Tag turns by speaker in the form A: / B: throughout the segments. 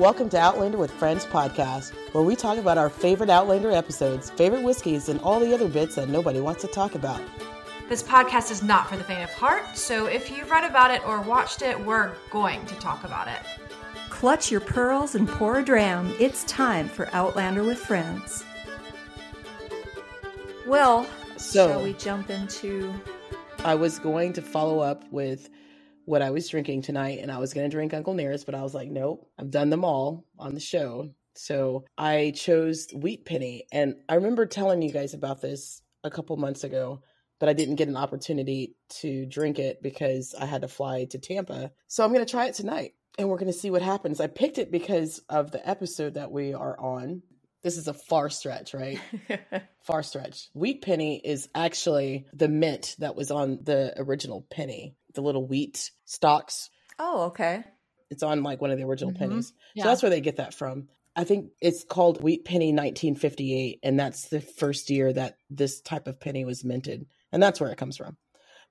A: Welcome to Outlander with Friends podcast, where we talk about our favorite Outlander episodes, favorite whiskeys, and all the other bits that nobody wants to talk about.
B: This podcast is not for the faint of heart, so if you've read about it or watched it, we're going to talk about it.
C: Clutch your pearls and pour a dram. It's time for Outlander with Friends. Well,
A: So-
C: shall we jump into
A: I was going to follow up with what I was drinking tonight, and I was going to drink Uncle Nearest, but I was like, nope, I've done them all on the show. So I chose Wheat Penny, and I remember telling you guys about this a couple months ago, but I didn't get an opportunity to drink it because I had to fly to Tampa. So I'm going to try it tonight, and we're going to see what happens. I picked it because of the episode that we are on. This is a far stretch, right? far stretch. Wheat penny is actually the mint that was on the original penny, the little wheat stalks.
C: Oh, okay.
A: It's on like one of the original
B: Mhm.
A: pennies.
B: Yeah.
A: So that's where they get that from. I think it's called Wheat Penny 1958, and that's the first year that this type of penny was minted. And that's where it comes from.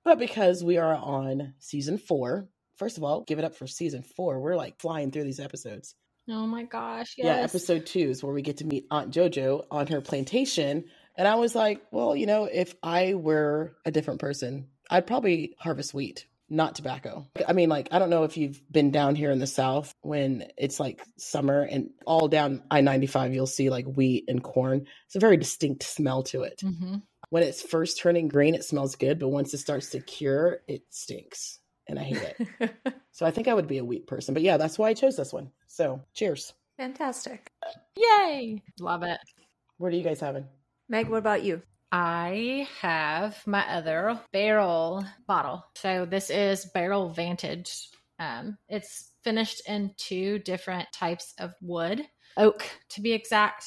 A: But because we are on season four, first of all, give it up for season four. We're like flying through these episodes.
B: Oh my gosh,
A: Yeah, episode two is where we get to meet Aunt JoJo on her plantation. And I was like, well, you know, if I were a different person, I'd probably harvest wheat, not tobacco. I mean, like, I don't know if you've been down here in the South when it's like summer and all down I 95, you'll see like wheat and corn. It's a very distinct smell to it.
B: hmm
A: When it's first turning green, it smells good, but once it starts to cure, it stinks. And I hate it. so I think I would be a wheat person. But yeah, that's why I chose this one. So cheers.
C: Fantastic.
B: Yay! Love it.
A: What are you guys having?
C: Meg, what about you?
B: I have my other barrel bottle. So this is Barrel Vantage. Um, it's finished in two different types of wood, oak to be exact.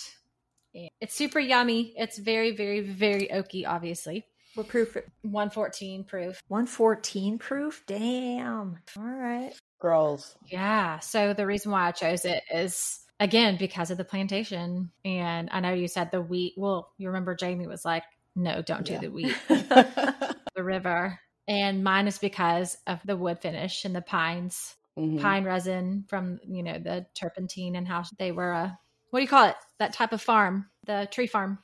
B: It's super yummy. It's very, very, very oaky, obviously.
C: What proof?
B: 114 proof.
C: 114 proof? Damn. All right.
A: Girls.
B: Yeah. So the reason why I chose it is again because of the plantation. And I know you said the wheat. Well, you remember Jamie was like, no, don't do
A: Yeah.
B: the wheat, the river. And mine is because of the wood finish and the pines,
A: Mhm.
B: pine resin from, you know, the turpentine and how they were, uh, what do you call it? That type of farm, the tree farm.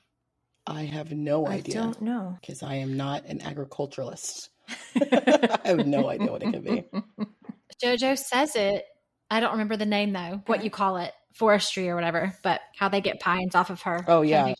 A: I have no
C: I
A: idea
C: don't know.
A: because I am not an agriculturalist. I have no idea what it could be.
B: JoJo says it. I don't remember the name though, what you call it, forestry or whatever, but how they get pines off of her.
A: Oh yeah.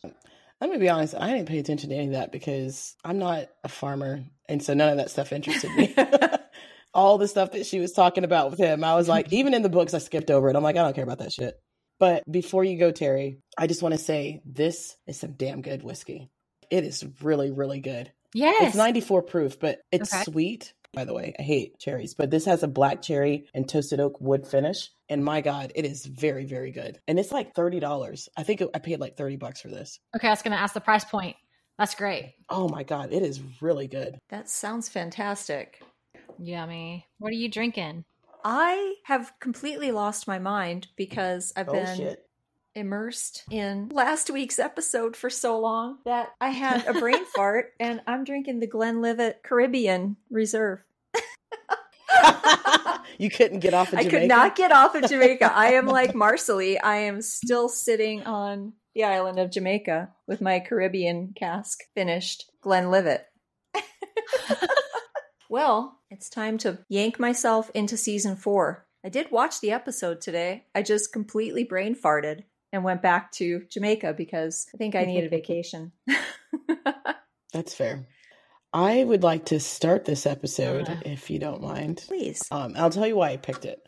A: Let me be honest. I didn't pay attention to any of that because I'm not a farmer, and so none of that stuff interested me. All the stuff that she was talking about with him, I was like, even in the books, I skipped over it. I'm like, I don't care about that shit. But before you go, Terri, I just want to say this is some damn good whiskey. It is really, really good.
B: Yes.
A: It's 94 proof, but it's
B: Okay.
A: sweet. By the way, I hate cherries, but this has a black cherry and toasted oak wood finish. And my God, it is very, very good. And it's like $30. I think I paid like 30 bucks for this.
B: Okay, I was going to ask the price point. That's great.
A: Oh my God, it is really good.
C: That sounds fantastic.
B: Yummy. What are you drinking?
C: I have completely lost my mind because I've
A: Oh
C: been
A: shit.
C: immersed in last week's episode for so long that I had a brain fart and I'm drinking the Glenlivet Caribbean Reserve.
A: you couldn't get off of Jamaica.
C: I could not get off of Jamaica. I am like Marsali. I am still sitting on the island of Jamaica with my Caribbean cask finished Glenlivet. well, it's time to yank myself into season four. I did watch the episode today. I just completely brain farted and went back to Jamaica because I think I need a vacation.
A: That's fair. I would like to start this episode,
B: Uh.
A: if you don't mind.
C: Please.
A: Um, I'll tell you why I picked it.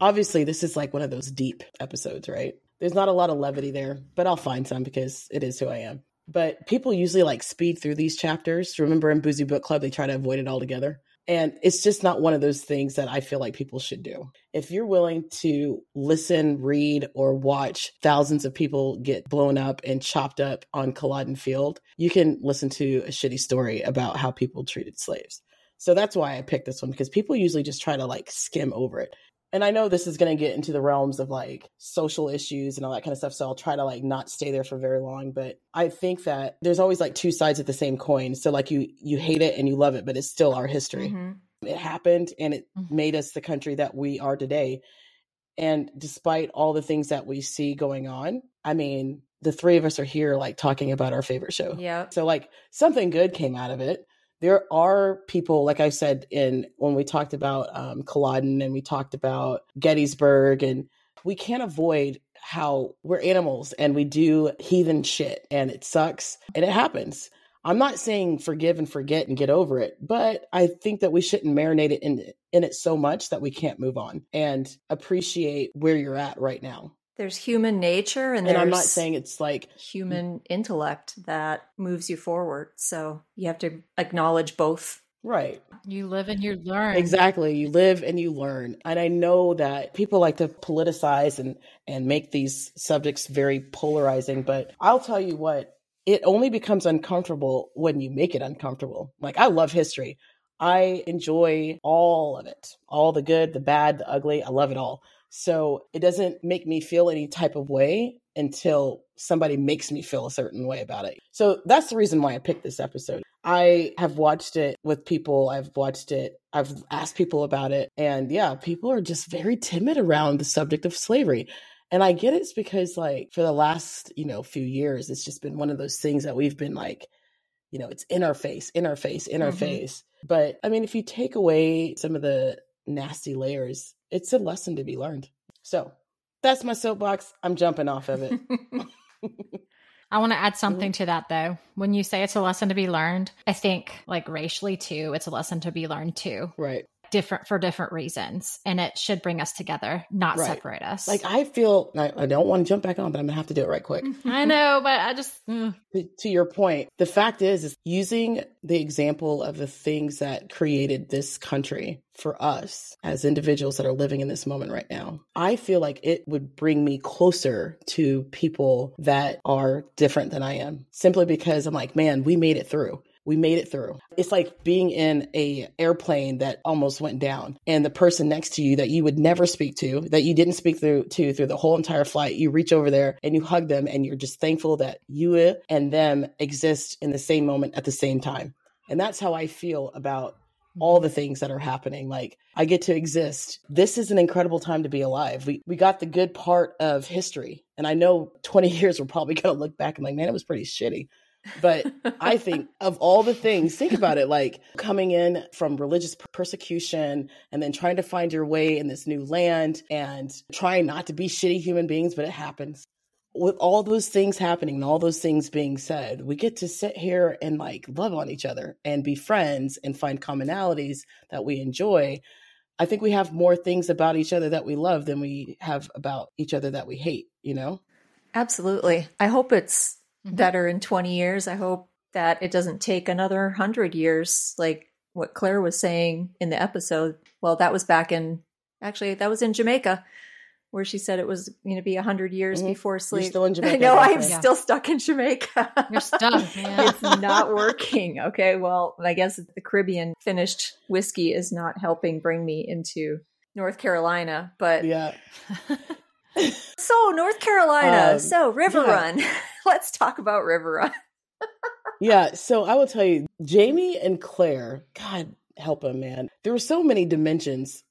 A: Obviously, this is like one of those deep episodes, right? There's not a lot of levity there, but I'll find some because it is who I am. But people usually like speed through these chapters. Remember in Boozy Book Club, they try to avoid it altogether. And it's just not one of those things that I feel like people should do. If you're willing to listen, read, or watch thousands of people get blown up and chopped up on Culloden Field, you can listen to a shitty story about how people treated slaves. So that's why I picked this one because people usually just try to like skim over it. And I know this is going to get into the realms of like social issues and all that kind of stuff. So I'll try to like not stay there for very long. But I think that there's always like two sides of the same coin. So like you you hate it and you love it, but it's still our history.
C: Mhm.
A: It happened and it
B: Mhm.
A: made us the country that we are today. And despite all the things that we see going on, I mean, the three of us are here like talking about our favorite show.
C: Yeah.
A: So like something good came out of it. There are people, like I said, in when we talked about um, Culloden and we talked about Gettysburg, and we can't avoid how we're animals and we do heathen shit and it sucks and it happens. I'm not saying forgive and forget and get over it, but I think that we shouldn't marinate it in in it so much that we can't move on and appreciate where you're at right now.
C: There's human nature and,
A: And I'm not saying it's like
C: human intellect that moves you forward. So you have to acknowledge both.
A: right.
B: You live and you learn.
A: Exactly. You live and you learn. And I know that people like to politicize and and make these subjects very polarizing, but I'll tell you what, it only becomes uncomfortable when you make it uncomfortable. Like I love history. I enjoy all of it. All the good, the bad, the ugly. I love it all. So it doesn't make me feel any type of way until somebody makes me feel a certain way about it. So that's the reason why I picked this episode. I have watched it with people. I've watched it. I've asked people about it. And yeah, people are just very timid around the subject of slavery. And I get it's because like for the last, you know, few years, it's just been one of those things that we've been like, you know, it's in our face, in our face, in our
C: Mhm.
A: face. But I mean, if you take away some of the nasty layers, it's a lesson to be learned. So that's my soapbox. I'm jumping off of it.
B: I want to add something mm-hmm. to that though. When you say it's a lesson to be learned, I think like racially too, it's a lesson to be learned too.
A: right.
B: Different for different reasons. And it should bring us together, not
A: Right.
B: separate us.
A: Like I feel, I, I don't want to jump back on, but I'm gonna have to do it right quick.
B: I know, but I just mm.
A: to, to your point, the fact is, is using the example of the things that created this country for us as individuals that are living in this moment right now. I feel like it would bring me closer to people that are different than I am simply because I'm like, man, we made it through. We made it through. It's like being in a airplane that almost went down and the person next to you that you would never speak to, that you didn't speak through to through the whole entire flight, you reach over there and you hug them and you're just thankful that you and them exist in the same moment at the same time. And that's how I feel about all the things that are happening. Like I get to exist. This is an incredible time to be alive. We we got the good part of history. And I know 20 years we're probably gonna look back and like, man, it was pretty shitty. But I think of all the things, think about it like coming in from religious persecution and then trying to find your way in this new land and trying not to be shitty human beings, but it happens. With all those things happening and all those things being said, we get to sit here and like love on each other and be friends and find commonalities that we enjoy. I think we have more things about each other that we love than we have about each other that we hate, you know?
C: Absolutely. I hope it's
B: Mhm.
C: better in 20 years. I hope that it doesn't take another 100 years, like what Claire was saying in the episode. Well, that was back in, actually, that was in Jamaica, where she said it was going to be 100 years
A: Mhm.
C: before
A: You're
C: sleep.
A: still in Jamaica.
C: I know, I'm.
B: Yeah.
C: still stuck in Jamaica.
B: you're stuck, man.
C: it's not working. Okay, well, I guess the Caribbean finished whiskey is not helping bring me into North Carolina. But
A: Yeah.
C: so, North Carolina,
A: Um,
C: so River
A: yeah.
C: Run. Let's talk about River Run.
A: yeah. So I will tell you, Jamie and Claire, God help them, man. There were so many dimensions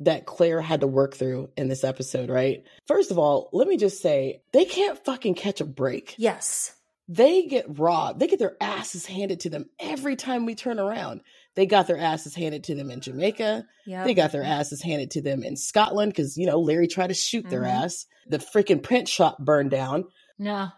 A: that Claire had to work through in this episode, right? First of all, let me just say, they can't fucking catch a break.
C: Yes.
A: They get robbed. They get their asses handed to them every time we turn around. They got their asses handed to them in Jamaica.
C: Yeah.
A: They got their asses handed to them in Scotland because, you know, Larry tried to shoot their
C: Mhm.
A: ass. The freaking print shop burned down.
B: no.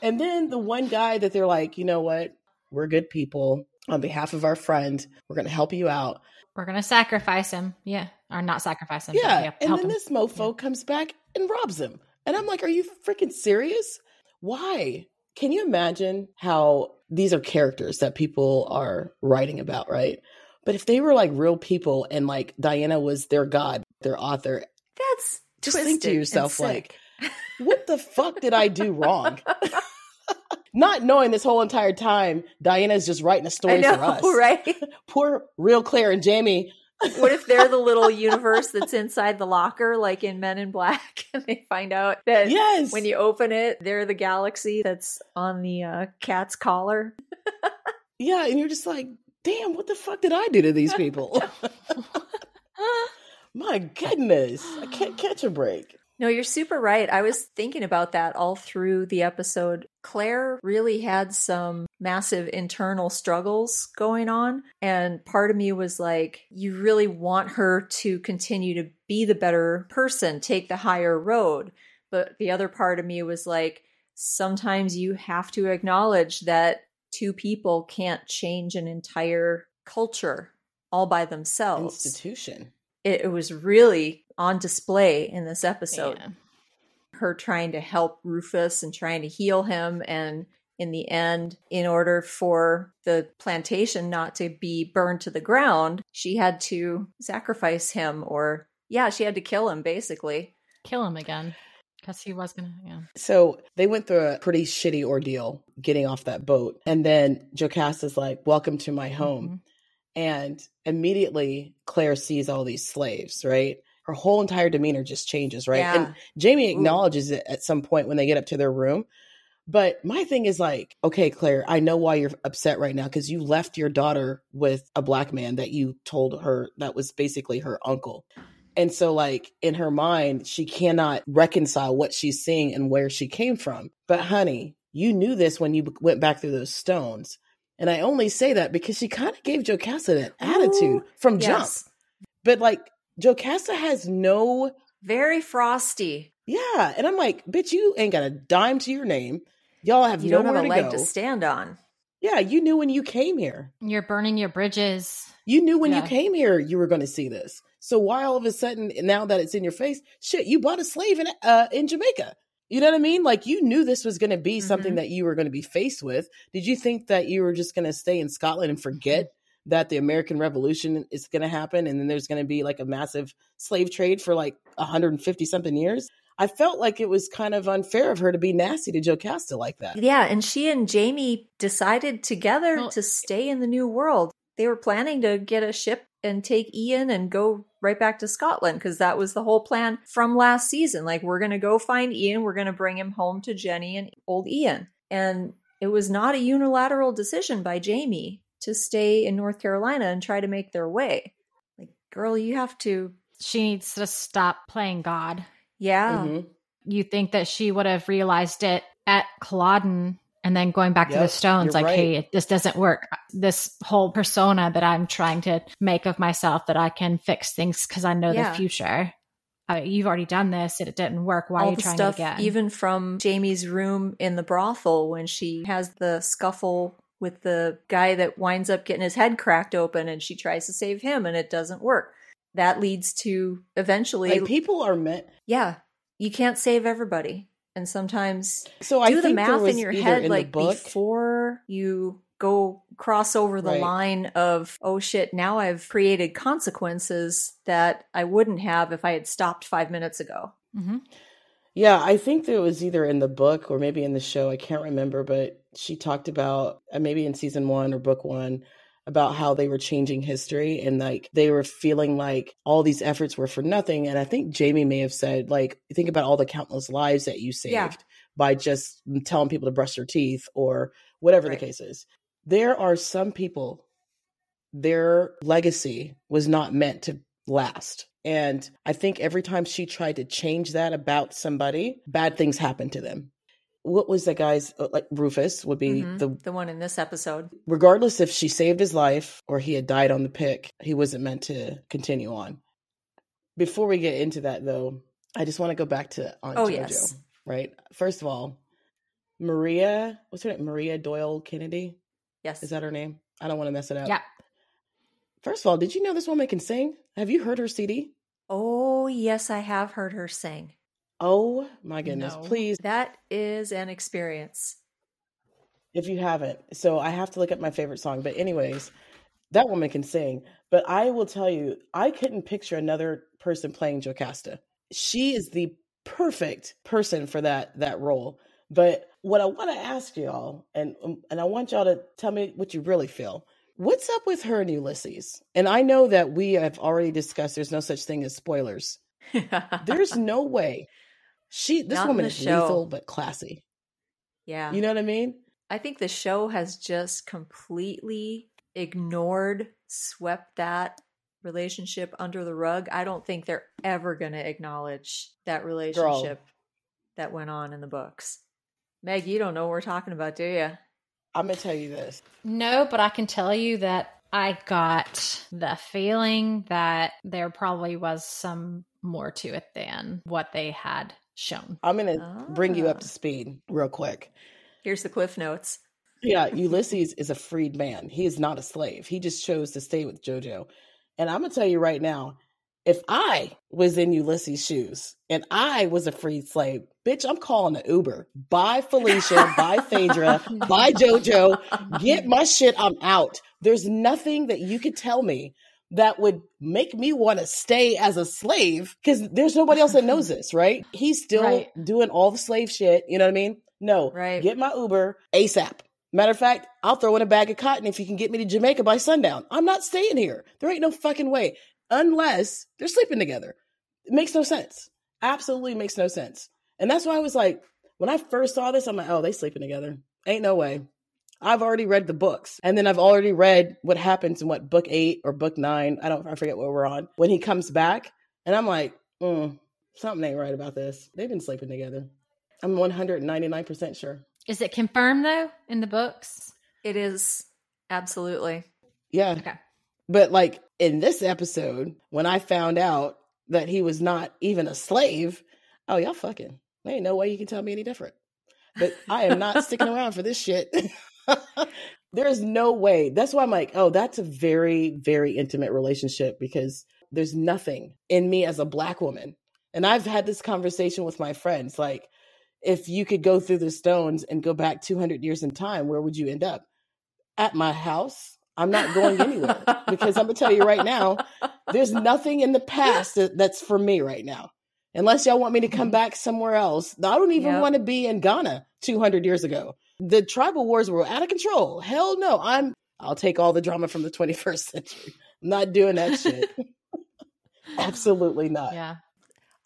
A: And then the one guy that they're like, you know what? We're good people. On behalf of our friend, we're going to help you out.
B: We're gonna sacrifice him. Yeah. Or not sacrifice him.
A: Yeah. and then
B: him.
A: this mofo comes back and robs him. And I'm like, are you freaking serious? Why? Can you imagine how these are characters that people are writing about, right? But if they were like real people and like Diana was their god, their author,
C: That's
A: Just think to yourself, like, what the fuck did I do wrong? Not knowing this whole entire time, Diana's just writing a story
C: know,
A: for us.
C: right?
A: Poor real Claire and Jamie.
C: What if they're the little universe that's inside the locker, like in Men in Black, and they find out that
A: Yes.
C: when you open it, they're the galaxy that's on the uh, cat's collar?
A: yeah, and you're just like, damn, what the fuck did I do to these people? My goodness, I can't catch a break.
C: No, you're super right. I was thinking about that all through the episode. Claire really had some massive internal struggles going on. And part of me was like, you really want her to continue to be the better person, take the higher road. But the other part of me was like, sometimes you have to acknowledge that two people can't change an entire culture all by themselves.
A: Institution.
C: It, it was really on display in this episode.
B: Yeah.
C: Her trying to help Rufus and trying to heal him. And in the end, in order for the plantation not to be burned to the ground, she had to sacrifice him or, yeah, she had to kill him basically.
B: Kill him again. Because he was gonna yeah.
A: So they went through a pretty shitty ordeal getting off that boat. And then Jocasta's like, Welcome to my home.
B: Mhm.
A: And immediately Claire sees all these slaves, right? Her whole entire demeanor just changes, right?
C: Yeah.
A: And Jamie
C: Ooh.
A: acknowledges it at some point when they get up to their room. But my thing is like, okay, Claire, I know why you're upset right now because you left your daughter with a black man that you told her that was basically her uncle. And so, like, in her mind, she cannot reconcile what she's seeing and where she came from. But, honey, you knew this when you went back through those stones. And I only say that because she kind of gave Jocasta that attitude
C: Ooh,
A: from jump. But, like, Jocasta has no,
C: Very frosty.
A: yeah. And I'm like, bitch, you ain't got a dime to your name. Y'all have
C: You don't
A: nowhere
C: have a
A: to
C: leg
A: go.
C: to stand on.
A: yeah, you knew when you came here.
B: You're burning your bridges.
A: You knew when you came here you were going to see this. So why all of a sudden now that it's in your face, shit, you bought a slave in uh in Jamaica. You know what I mean? Like you knew this was going to be something
C: Mhm.
A: that you were going to be faced with. Did you think that you were just going to stay in Scotland and forget that the American Revolution is going to happen and then there's going to be like a massive slave trade for like 150 something years? I felt like it was kind of unfair of her to be nasty to Jocasta like that.
C: Yeah, and she and Jamie decided together
B: Well-
C: to stay in the new world. They were planning to get a ship and take Ian and go right back to Scotland because that was the whole plan from last season. Like, we're going to go find Ian, we're going to bring him home to Jenny and old Ian. And it was not a unilateral decision by Jamie to stay in North Carolina and try to make their way. Like, girl, you have to,
B: She needs to stop playing God.
C: yeah.
A: Mhm.
B: You think that she would have realized it at Culloden and then going back to the stones, like,
A: right.
B: hey, this doesn't work. This whole persona that I'm trying to make of myself that I can fix things because I know
C: Yeah.
B: the future. Uh, you've already done this and it didn't work. Why
C: all
B: are you
C: the
B: trying
C: stuff,
B: it again?
C: even from Jamie's room in the brothel when she has the scuffle with the guy that winds up getting his head cracked open and she tries to save him and it doesn't work. That leads to eventually,
A: Like people are meant
C: yeah, you can't save everybody. And sometimes
A: so I
C: do the
A: think
C: math in your head
A: in
C: like before you go cross over the
A: Right.
C: line of oh shit now i've created consequences that i wouldn't have if i had stopped five minutes ago
B: Mhm.
A: Yeah, I think it was either in the book or maybe in the show. I can't remember, but she talked about uh, maybe in season one or book one about how they were changing history and like they were feeling like all these efforts were for nothing. And I think Jamie may have said, like, think about all the countless lives that you saved
C: Yeah.
A: by just telling people to brush their teeth or whatever
C: Right.
A: the case is. There are some people, their legacy was not meant to last. And I think every time she tried to change that about somebody, bad things happened to them. What was that guy's, uh, like Rufus would be
C: Mhm.
A: the,
C: the one in this episode
A: regardless if she saved his life or he had died on the pick, he wasn't meant to continue on. Before we get into that though, I just want to go back to Aunt
C: Oh,
A: JoJo,
C: yes.
A: right? First of all, Maria, what's her name? Maria Doyle Kennedy?
C: yes
A: Is that her name? I don't want to mess it up.
B: Yeah.
A: First of all, did you know this woman can sing? Have you heard her CD?
C: Oh yes i have heard her sing
A: Oh my goodness.
B: No.
A: Please,
C: that is an experience
A: if you haven't. So I have to look up my favorite song. But, anyways, that woman can sing. But I will tell you, I couldn't picture another person playing Jocasta. She is the perfect person for that that role. But what I want to ask y'all, and um, and I want y'all to tell me what you really feel. What's up with her and Ulysses? And I know that we have already discussed there's no such thing as spoilers. There's no way. She this
C: Not
A: woman is
C: show.
A: lethal but classy.
C: yeah
A: You know what I mean?
C: I think the show has just completely ignored, swept that relationship under the rug. I don't think they're ever going to acknowledge that relationship that went on in the books. Meg, you don't know what we're talking about, do you?
A: I'm gonna tell you this.
B: No, but I can tell you that I got the feeling that there probably was some more to it than what they had shown.
A: I'm gonna bring you up
C: Ah.
A: to speed real quick.
C: Here's the cliff notes.
A: Yeah, Ulysses is a freed man. He is not a slave. He just chose to stay with JoJo. And I'm gonna tell you right now, if I was in Ulysses' shoes and I was a freed slave, bitch, I'm calling an Uber. Bye Felicia, bye Phaedra, bye JoJo. Get my shit, I'm out. There's nothing that you could tell me that would make me want to stay as a slave because there's nobody else that knows this, right? He's still
B: Right.
A: doing all the slave shit. You know what I mean? No,
C: Right.
A: Get my Uber ASAP. Matter of fact, I'll throw in a bag of cotton if you can get me to Jamaica by sundown. I'm not staying here. There ain't no fucking way unless they're sleeping together. It makes no sense. Absolutely makes no sense. And that's why I was like, when I first saw this, I'm like, oh, they sleeping together. Ain't no way. I've already read the books, and then I've already read what happens in what book eight or book nine. I don't, I forget what we're on when he comes back, and I'm like, mm, something ain't right about this. They've been sleeping together. I'm 199 percent sure.
B: Is it confirmed though in the books?
C: It is absolutely.
A: Yeah.
B: Okay.
A: But like in this episode, when I found out that he was not even a slave, oh y'all fucking. There ain't no way you can tell me any different. But I am not sticking around for this shit. There's no way. That's why I'm like, oh, that's a very, very intimate relationship because there's nothing in me as a black woman. And I've had this conversation with my friends. Like, if you could go through the stones and go back 200 years in time, where would you end up? At my house. I'm not going anywhere because I'm gonna tell you right now, there's nothing in the past that, that's for me right now. Unless y'all want me to come mm-hmm. back somewhere else. I don't even
C: Yep.
A: want to be in Ghana 200 years ago. The tribal wars were out of control. Hell no. I'm I'll take all the drama from the 21st century. I'm not doing that shit. Absolutely not.
B: Yeah.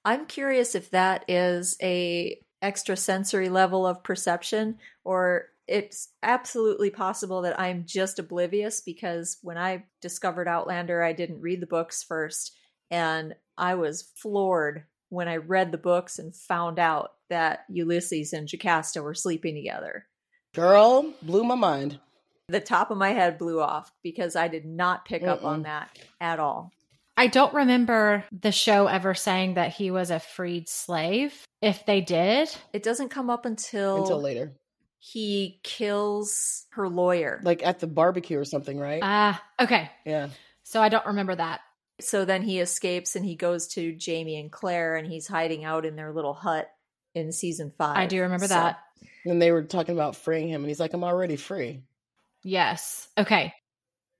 C: I'm curious if that is a extrasensory level of perception or it's absolutely possible that I'm just oblivious because when I discovered Outlander, I didn't read the books first and I was floored when I read the books and found out that Ulysses and Jocasta were sleeping together.
A: Girl, blew my mind.
C: The top of my head blew off because I did not pick up on that at all.
B: I don't remember the show ever saying that he was a freed slave. If they did,
C: It doesn't come up until,
A: Until later.
C: He kills her lawyer.
A: Like at the barbecue or something, right?
B: ah, okay.
A: yeah.
B: So I don't remember that.
C: So then he escapes and he goes to Jamie and Claire and he's hiding out in their little hut in season five.
B: I do remember
C: So-
B: that.
A: And they were talking about freeing him, and he's like, I'm already free.
B: Yes. Okay.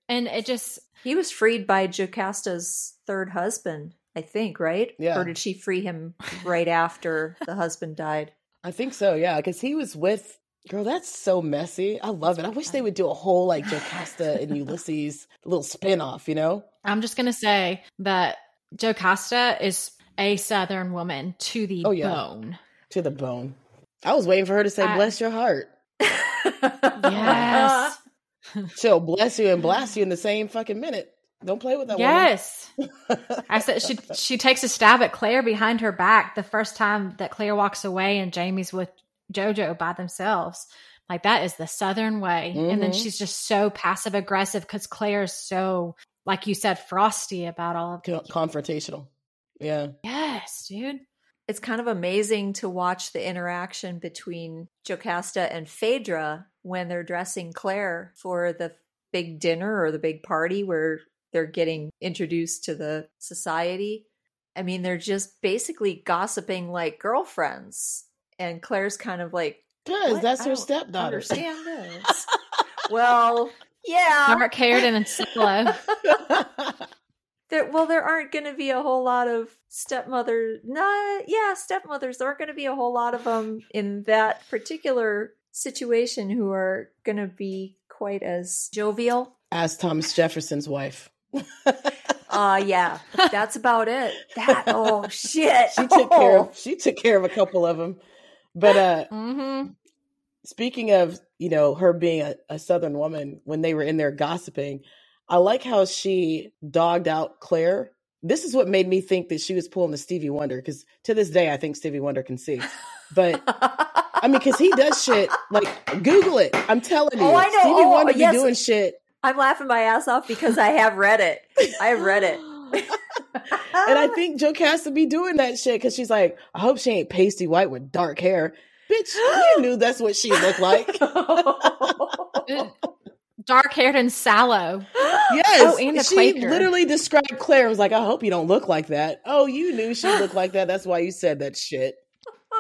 B: And it just
C: He was freed by Jocasta's third husband, I think, right?
A: Yeah.
C: Or did she free him right after the husband died?
A: I think so, yeah, because he was with girl. That's so messy. I love it. I wish they would do a whole like Jocasta and Ulysses little spin-off, you know?
B: I'm just gonna say that Jocasta is a Southern woman to the
A: Oh, yeah.
B: bone.
A: To the bone. I was waiting for her to say,
B: I-
A: "Bless your heart."
B: Yes.
A: She'll bless you and blast you in the same fucking minute. Don't play with that
B: yes. I said she she takes a stab at Claire behind her back the first time that Claire walks away and Jamie's with JoJo by themselves. Like that is the Southern way, and then
A: Mhm.
B: she's just so passive aggressive because Claire is so, like you said, frosty about all of
A: Co- confrontational. Yeah.
B: Yes, dude.
C: it's kind of amazing to watch the interaction between Jocasta and Phaedra when they're dressing Claire for the big dinner or the big party where they're getting introduced to the society. I mean, they're just basically gossiping like girlfriends. And Claire's kind of like,
A: Because that's
C: I
A: her
C: don't
A: stepdaughter.
C: Understand this? well, yeah.
B: Dark haired and solo.
C: There, well, there aren't going to be a whole lot of stepmother. Nah, yeah, stepmothers. There aren't going to be a whole lot of them in that particular situation who are going to be quite as jovial.
A: As Thomas Jefferson's wife.
C: Uh yeah, that's about it. That oh shit.
A: she took care of she took care of a couple of them. But uh
B: Mm-hmm.
A: speaking of, you know, her being a, a southern woman when they were in there gossiping, I like how she dogged out Claire. This is what made me think that she was pulling the Stevie Wonder because to this day I think Stevie Wonder can see. But I mean, because he does shit like Google it. I'm telling you,
C: Oh, I know.
A: Stevie
C: Oh,
A: Wonder
C: yes.
A: be doing shit,
C: I'm laughing my ass off because I have read it. I have read it.
A: and I think Jocasta be doing that shit because she's like, I hope she ain't pasty white with dark hair. Bitch, you knew that's what she looked like.
B: Dark haired and sallow.
A: Yes.
B: Oh, and the
A: she
B: Quaker.
A: literally described Claire and was like, I hope you don't look like that. Oh, you knew she looked like that. That's why you said that shit.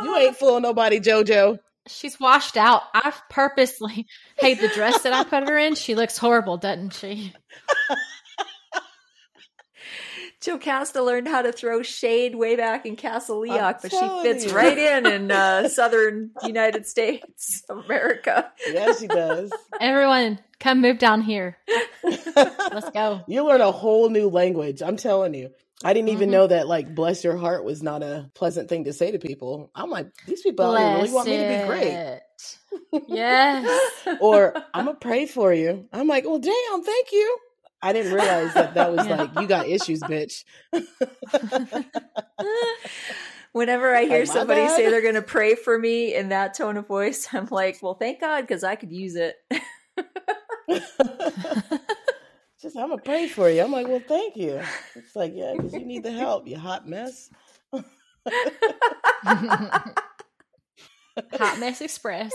A: You ain't fooling nobody, JoJo.
B: She's washed out. I've purposely hate the dress that I put her in. She looks horrible, doesn't she?
C: Jocasta learned how to throw shade way back in Castle Leoch, but she fits
A: you.
C: right in in uh, southern United States of America.
A: Yeah, she does.
B: Everyone, come move down here. Let's go.
A: You learn a whole new language. I'm telling you. I didn't even
B: Mhm.
A: know that like bless your heart was not a pleasant thing to say to people. I'm like, these people out really want me to be great.
B: Yes.
A: Or I'm gonna pray for you. I'm like, well damn, thank you. I didn't realize that that was
B: Yeah.
A: like, you got issues, bitch.
C: Whenever I hear
A: Like,
C: somebody
A: bad.
C: say they're going to pray for me in that tone of voice, I'm like, well, thank God, because I could use it.
A: Just I'm gonna pray for you. I'm like, well, thank you. It's like, yeah, because you need the help, you hot mess.
B: Hot Mess Express.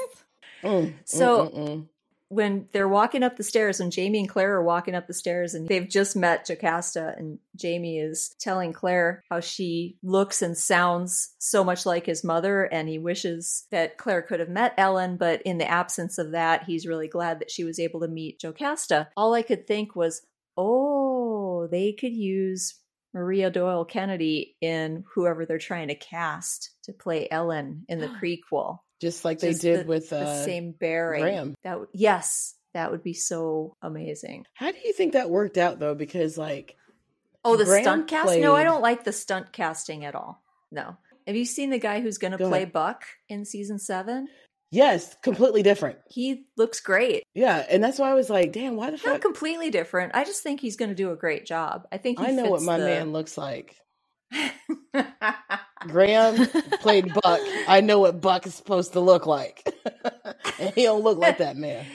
A: Mm,
C: So-
A: mm, mm, mm.
C: When they're walking up the stairs, when Jamie and Claire are walking up the stairs and they've just met Jocasta, and Jamie is telling Claire how she looks and sounds so much like his mother, and he wishes that Claire could have met Ellen, but in the absence of that, he's really glad that she was able to meet Jocasta. All I could think was, oh, they could use Maria Doyle Kennedy in whoever they're trying to cast to play Ellen in the prequel
A: just like they did
C: the-
A: with
C: the
A: uh,
C: same bearing.
A: Graham.
C: That yes, that would be so amazing.
A: How do you think that worked out though? Because like,
C: Oh, the
A: Graham
C: stunt cast? No, I don't like the stunt casting at all. No. Have you seen the guy who's going to
A: Go
C: play
A: ahead.
C: Buck in season seven?
A: yes, completely different.
C: He looks great.
A: Yeah, and that's why I was like, damn, why the
C: Not
A: fuck?
C: completely different. I just think he's going to do a great job. I think he
A: I know what my
C: the-
A: man looks like. Graham played Buck. I know what Buck is supposed to look like, and he don't look like that man.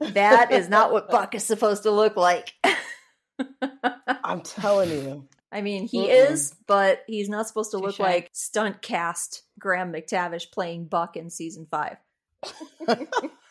C: that is not what Buck is supposed to look like.
A: I'm telling you.
C: I mean, he
A: Mm-mm.
C: is, but he's not supposed to look like stunt cast Graham McTavish playing Buck in season five.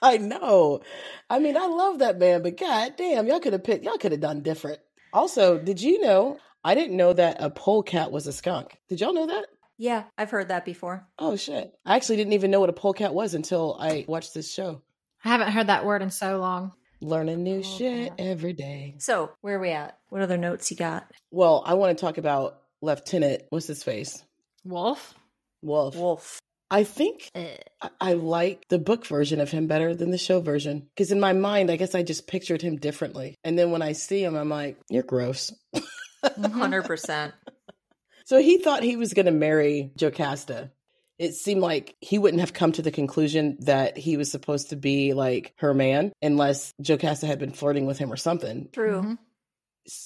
A: I know. I mean, I love that man, but god damn, y'all could have picked. Y'all could have done different. Also, did you know? I didn't know that a polecat was a skunk. Did y'all know that?
C: Yeah, I've heard that before.
A: Oh shit! I actually didn't even know what a polecat was until I watched this show.
B: I haven't heard that word in so long.
A: Learning new
C: Polecat.
A: shit every day.
C: So, where are we at? What other notes you got?
A: Well, I want to talk about Lieutenant. What's his face?
B: Wolf?
A: Wolf.
C: Wolf.
A: I think
B: Ugh.
A: I, I like the book version of him better than the show version because in my mind, I guess I just pictured him differently. And then when I see him, I'm like, "You're gross."
B: Mm-hmm.
C: 100%.
A: So he thought he was going to marry Jocasta. It seemed like he wouldn't have come to the conclusion that he was supposed to be like her man unless Jocasta had been flirting with him or something.
C: True.
B: Mhm.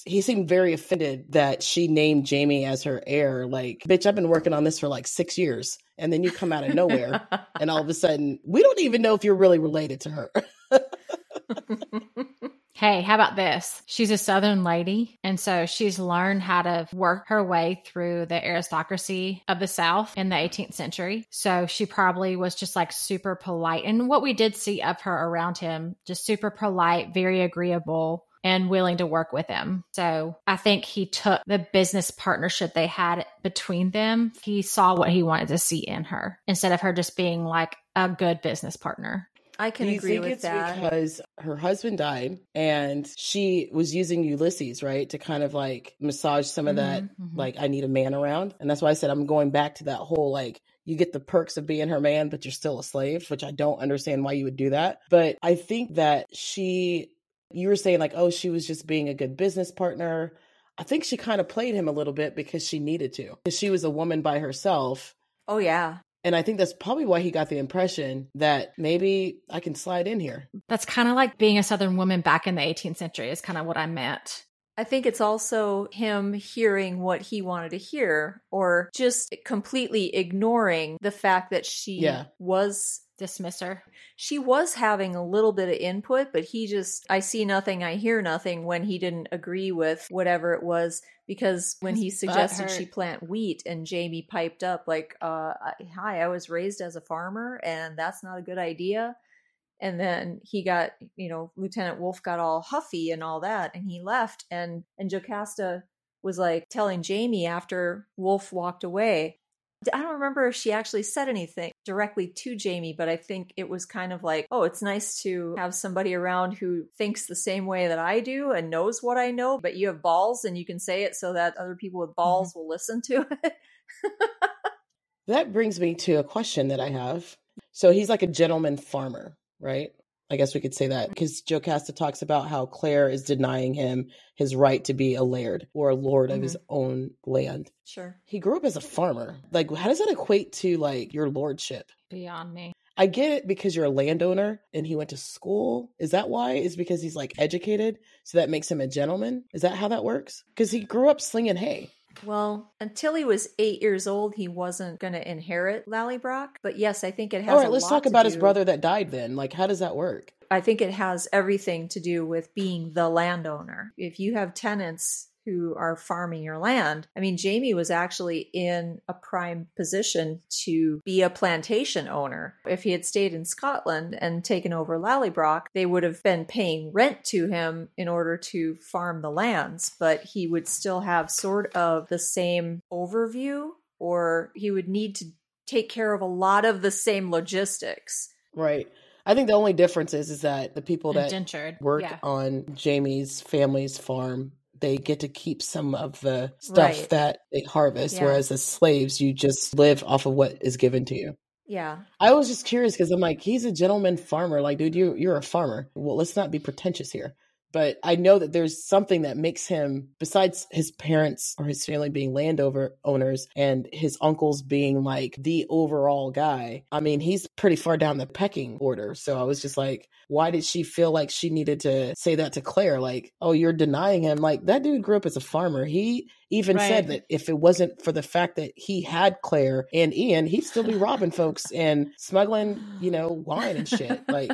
A: He seemed very offended that she named Jamie as her heir. Like, bitch, I've been working on this for like six years. And then you come out of nowhere and all of a sudden, we don't even know if you're really related to her.
B: Hey, how about this? She's a Southern lady, and so she's learned how to work her way through the aristocracy of the South in the 18th century. So she probably was just like super polite. And what we did see of her around him, just super polite, very agreeable. And willing to work with him. So I think he took the business partnership they had between them. He saw what he wanted to see in her instead of her just being like a good business partner.
C: I can
A: Do you
C: agree
A: think
C: with
A: it's
C: that.
A: because her husband died and she was using Ulysses, right, to kind of like massage some of that,
B: Mhm, mhm.
A: like I need a man around, and that's why I said I'm going back to that whole like you get the perks of being her man, but you're still a slave, which I don't understand why you would do that. But I think that she, you were saying like, oh, she was just being a good business partner. I think she kind of played him a little bit because she needed to, because she was a woman by herself
C: oh, yeah.
A: And I think that's probably why he got the impression that maybe I can slide in here.
B: That's kind of like being a Southern woman back in the 18th century, is kind of what I meant.
C: I think it's also him hearing what he wanted to hear or just completely ignoring the fact that she
A: Yeah.
C: was
B: Dismiss her.
C: she was having a little bit of input, but he just I see nothing, I hear nothing when he didn't agree with whatever it was because when he
B: His butt
C: suggested she plant wheat and Jamie piped up like uh hi, I was raised as a farmer and that's not a good idea. And then he got, you know, Lieutenant Wolf got all huffy and all that and he left and and Jocasta was like telling Jamie after Wolf walked away I don't remember if she actually said anything directly to Jamie, but I think it was kind of like, oh, it's nice to have somebody around who thinks the same way that I do and knows what I know, but you have balls and you can say it so that other people with mm-hmm. balls will listen to it.
A: That brings me to a question that I have. So he's like a gentleman farmer, right? I guess we could say that because Jocasta talks about how Claire is denying him his right to be a laird or a lord of his mm-hmm. own land.
C: sure.
A: He grew up as a farmer. Like, how does that equate to like your lordship?
B: Beyond me.
A: I get it because you're a landowner and he went to school. Is that why? Is because he's like educated, so that makes him a gentleman? Is that how that works? Because he grew up slinging hay.
C: Well, until he was eight years old, he wasn't going to inherit Lallybroch. But yes, I think it has.
A: All right,
C: a
A: let's talk about his
C: do-
A: brother that died. Then, like, how does that work?
C: I think it has everything to do with being the landowner. If you have tenants who are farming your land, I mean, Jamie was actually in a prime position to be a plantation owner. If he had stayed in Scotland and taken over Lallybroch, they would have been paying rent to him in order to farm the lands, but he would still have sort of the same overview, or he would need to take care of a lot of the same logistics.
A: Right. I think the only difference is is that the people that
B: Indentured.
A: work
B: Yeah.
A: on Jamie's family's farm, they get to keep some of the stuff
C: Right.
A: that they harvest,
C: Yeah.
A: whereas as slaves, you just live off of what is given to you.
C: Yeah.
A: I was just curious because I'm like, he's a gentleman farmer. Like, dude, you you're a farmer. Well, let's not be pretentious here. But I know that there's something that makes him, besides his parents or his family being landowner owners and his uncles being like the overall guy. I mean, he's pretty far down the pecking order. So I was just like, why did she feel like she needed to say that to Claire? Like, oh, you're denying him. Like that dude grew up as a farmer. He even said that if it wasn't for the fact that he had Claire and Ian, he'd still be robbing folks and smuggling, you know, wine and shit. Like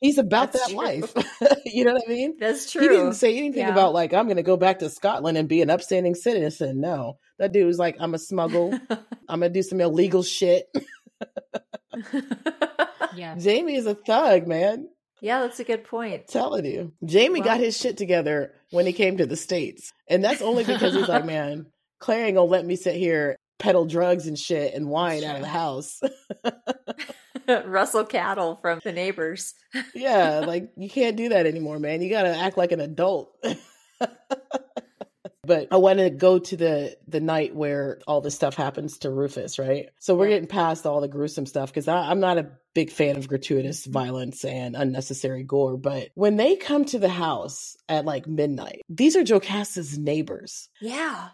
A: he's about
C: That's
A: that
C: true.
A: life. you know what I mean?
C: That's true.
A: He didn't say anything
C: Yeah.
A: about like I'm going to go back to Scotland and be an upstanding citizen. No, that dude was like, I'm a smuggle. I'm gonna do some illegal shit.
B: Yeah.
A: Jamie is a thug, man.
C: yeah, that's a good point.
A: telling you. Jamie got his shit together when he came to the States. And that's only because he's like, man, Claire ain't gonna let me sit here peddle drugs and shit and wine out of the house.
C: Russell Cattle from the neighbors.
A: yeah, like you can't do that anymore, man. You gotta act like an adult. but I want to go to the the night where all this stuff happens to Rufus, right? So we're
C: Yeah.
A: getting past all the gruesome stuff because I'm not a big fan of gratuitous violence and unnecessary gore. But when they come to the house at like midnight, these are Jocasta's neighbors.
C: Yeah.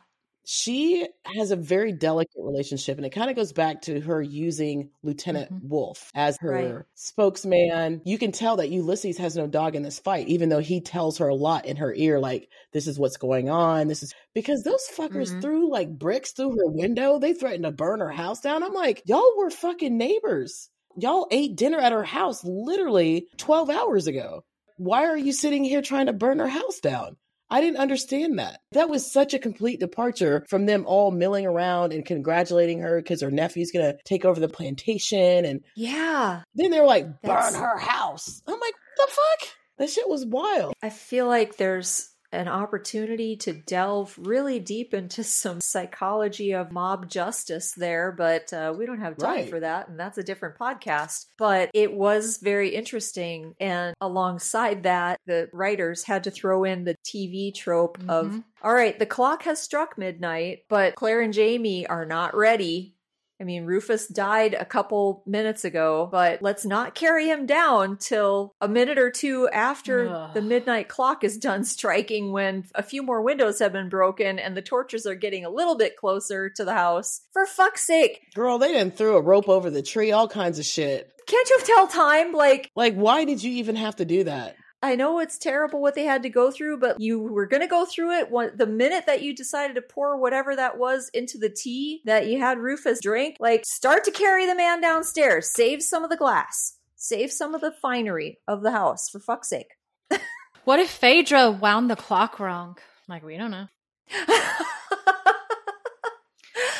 A: She has a very delicate relationship, and it kind of goes back to her using Lieutenant
B: Mhm.
A: Wolf as her
C: Right.
A: spokesman. You can tell that Ulysses has no dog in this fight, even though he tells her a lot in her ear, like, this is what's going on. This is because those fuckers
C: Mhm.
A: threw like bricks through her window. They threatened to burn her house down. I'm like, y'all were fucking neighbors. Y'all ate dinner at her house literally 12 hours ago. Why are you sitting here trying to burn her house down? I didn't understand that. That was such a complete departure from them all milling around and congratulating her because her nephew's going to take over the plantation. And
C: Yeah.
A: then they're like, burn
C: That's-
A: her house. I'm like, the fuck? That shit was wild.
C: I feel like there's an opportunity to delve really deep into some psychology of mob justice there, but uh, we don't have time
A: Right.
C: for that, and that's a different podcast. But it was very interesting. And alongside that, the writers had to throw in the TV trope of
B: Mhm.
C: all right, the clock has struck midnight, but Claire and Jamie are not ready. I mean, Rufus died a couple minutes ago, but let's not carry him down till a minute or two after
B: Ugh.
C: the midnight clock is done striking when a few more windows have been broken and the torches are getting a little bit closer to the house. For fuck's sake,
A: Girl, they didn't throw a rope over the tree, all kinds of shit.
C: can't you tell time? Like,
A: Like, why did you even have to do that?
C: I know it's terrible what they had to go through, but you were going to go through it one, the minute that you decided to pour whatever that was into the tea that you had Rufus drink. Like, start to carry the man downstairs. Save some of the glass. Save some of the finery of the house, for fuck's sake.
B: What if Phaedra wound the clock wrong? Like, we don't know.